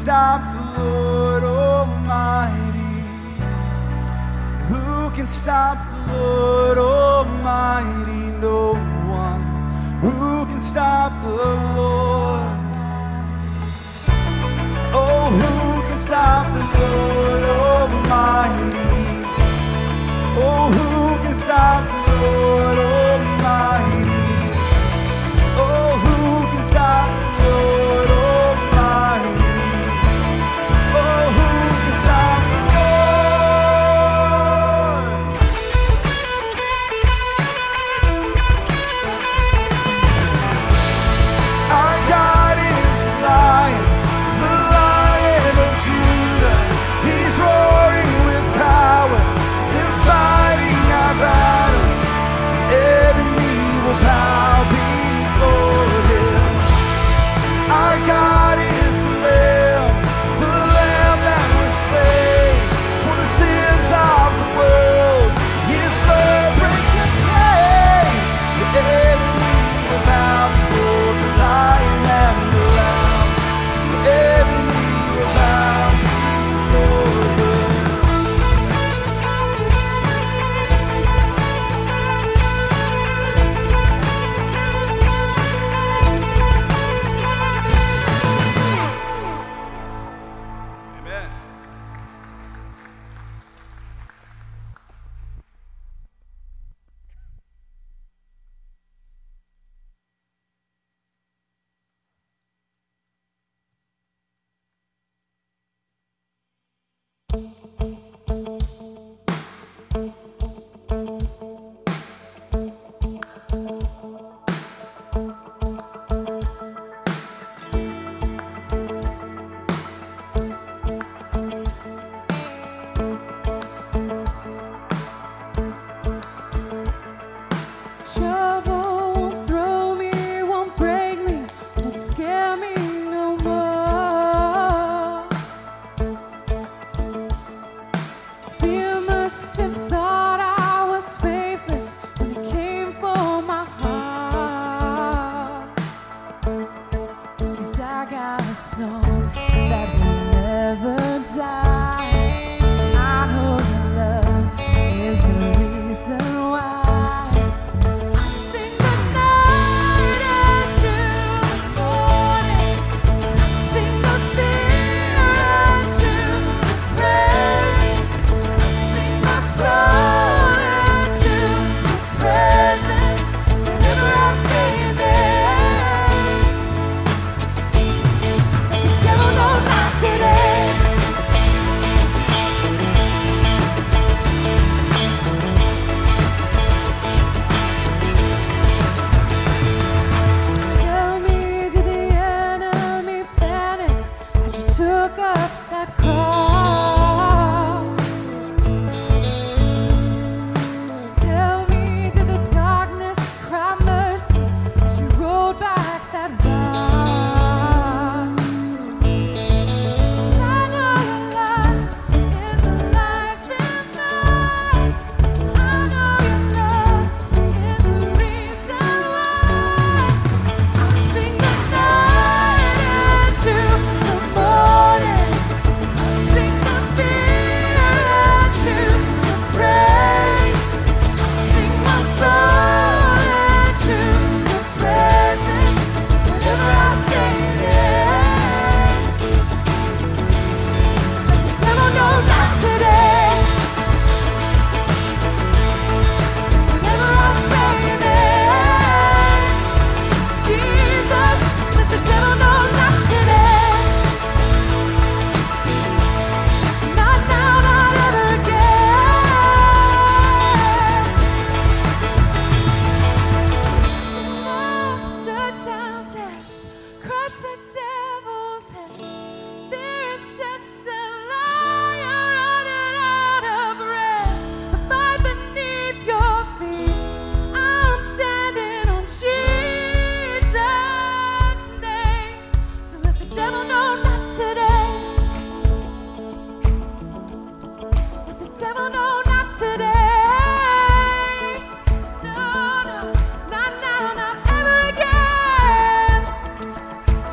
stop the Lord Almighty? Who can stop the Lord Almighty? No one. Who can stop the Lord? Oh, who can stop the Lord Almighty? Oh, who can stop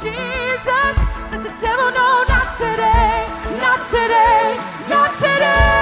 Jesus. Let the devil know not today, not today, not today.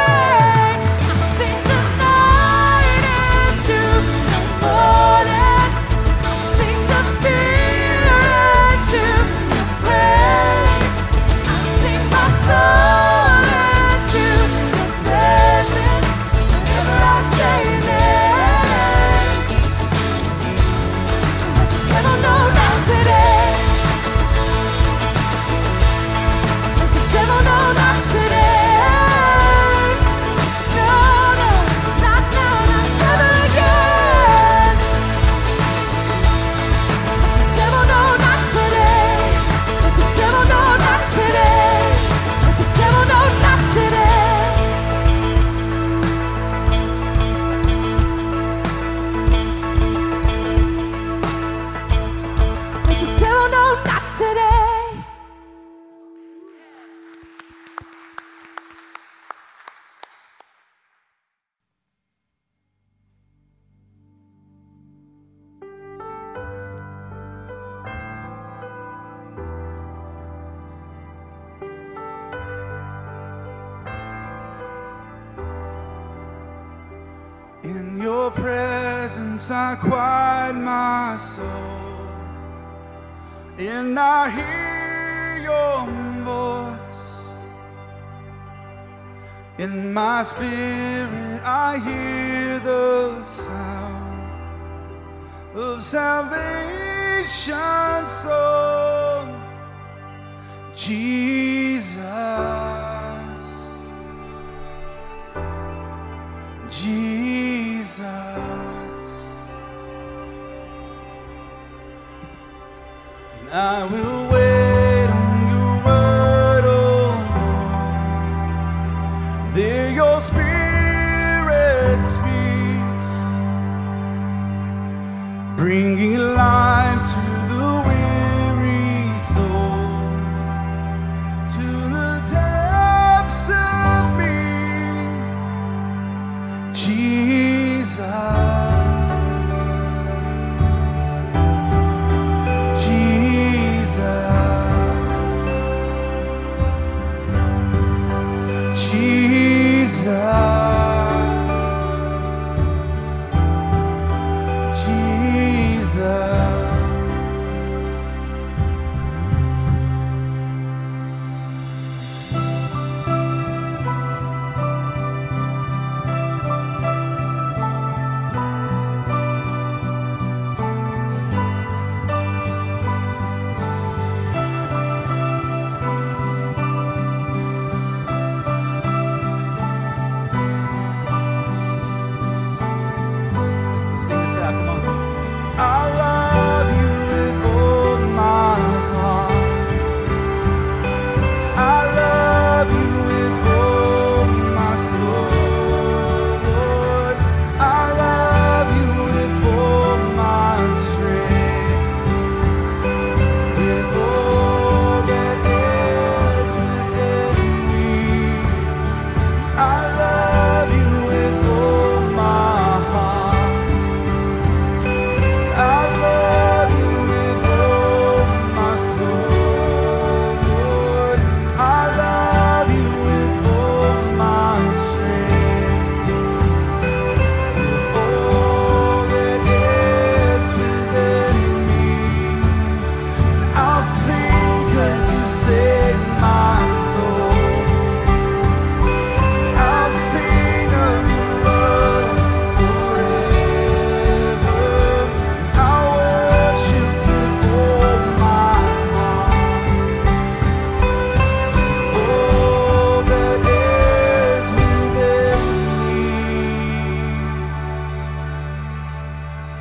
I quiet my soul and I hear your voice. In my spirit, I hear the sound of salvation song. Jesus. I will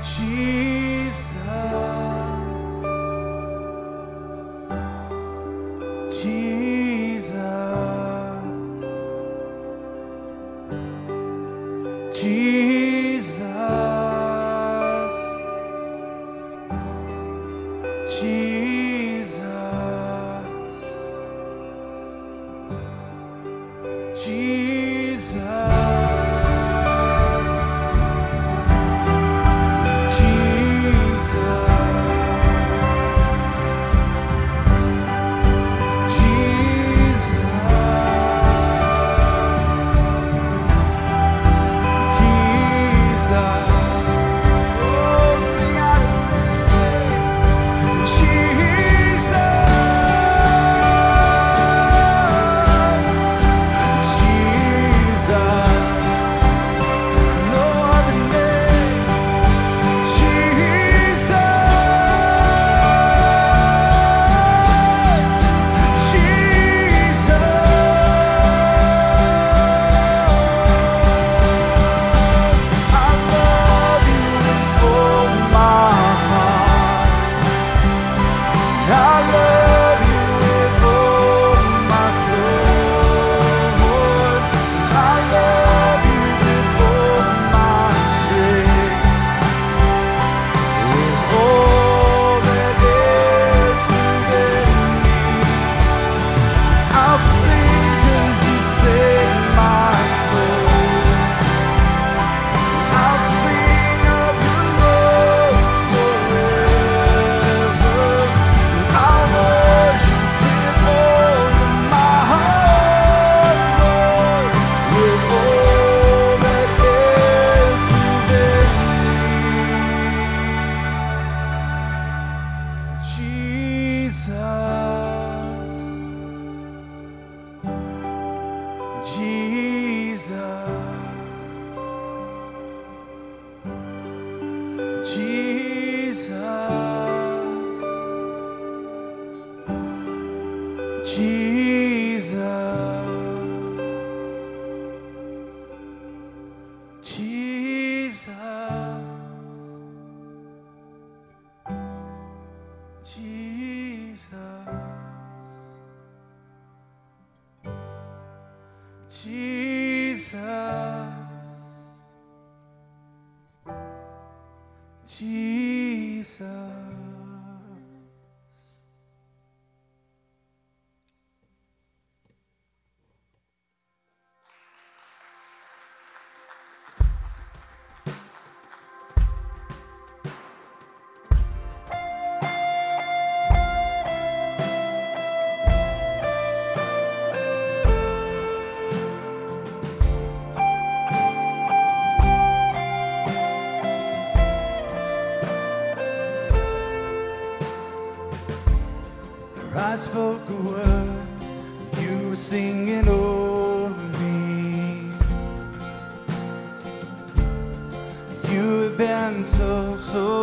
心。Jesus.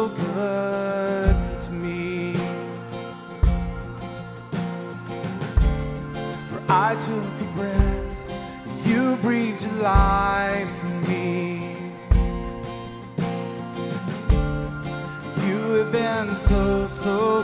good to me. For I took a breath, you breathed life in me. You have been so, so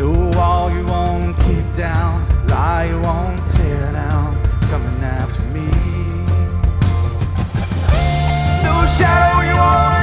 No wall you won't keep down, lie you won't tear down, coming after me. No shadow you won't.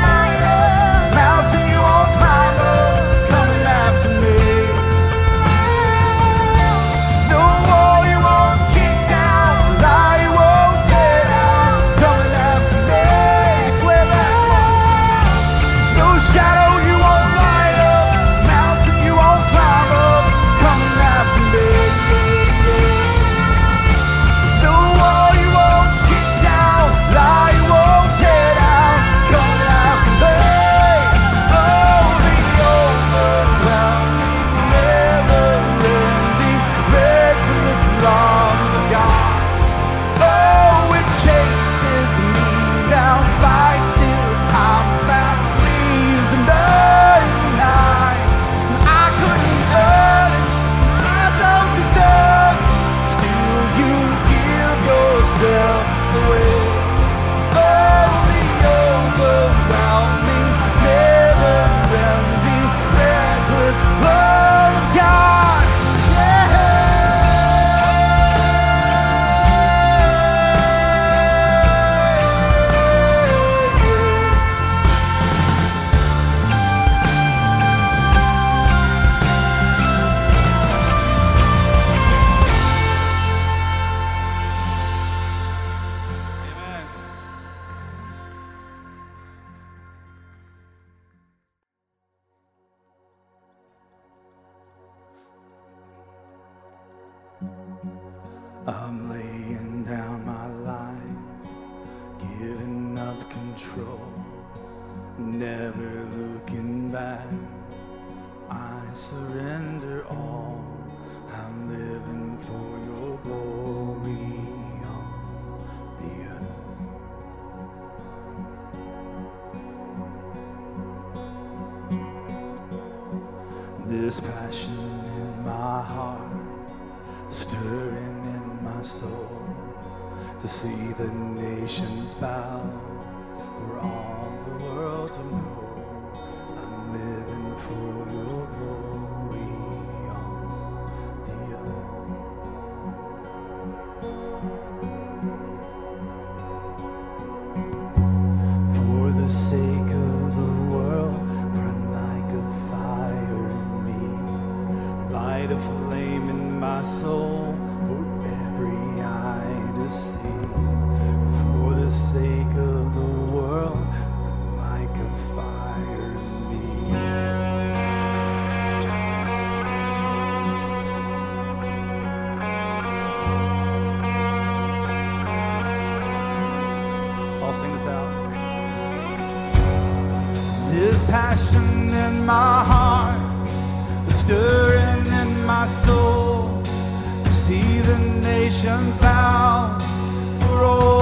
This passion in my heart, stirring in my soul to see the nations bow. All passion in my heart, the stirring in my soul to see the nations bow for all.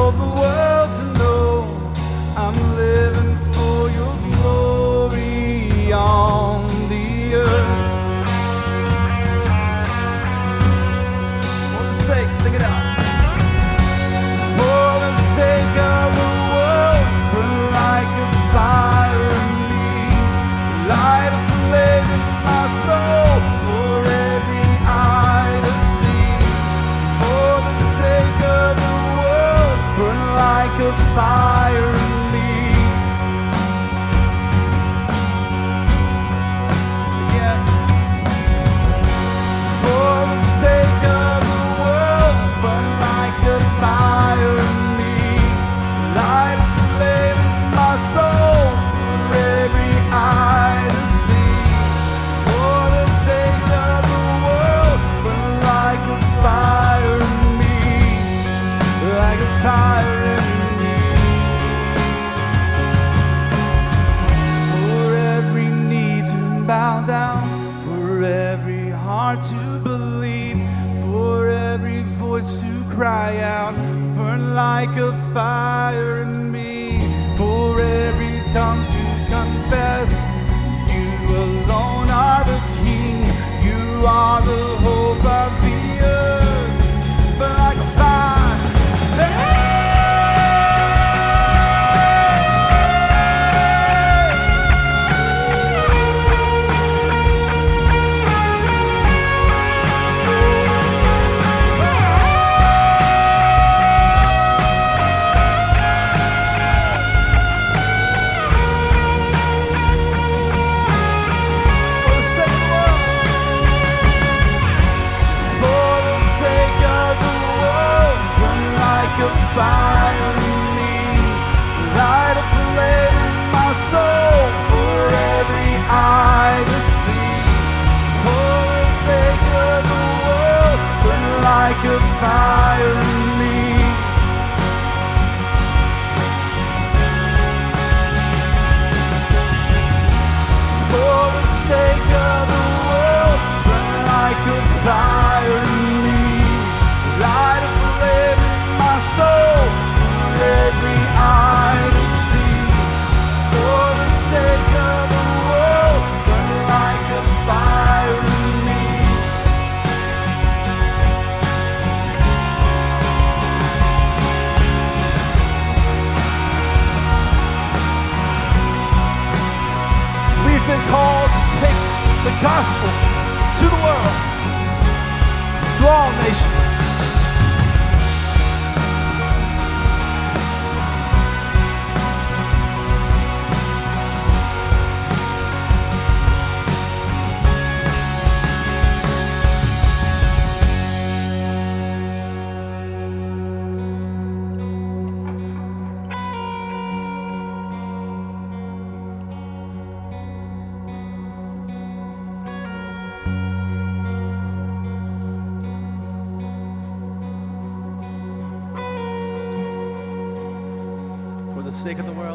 Sake of the world.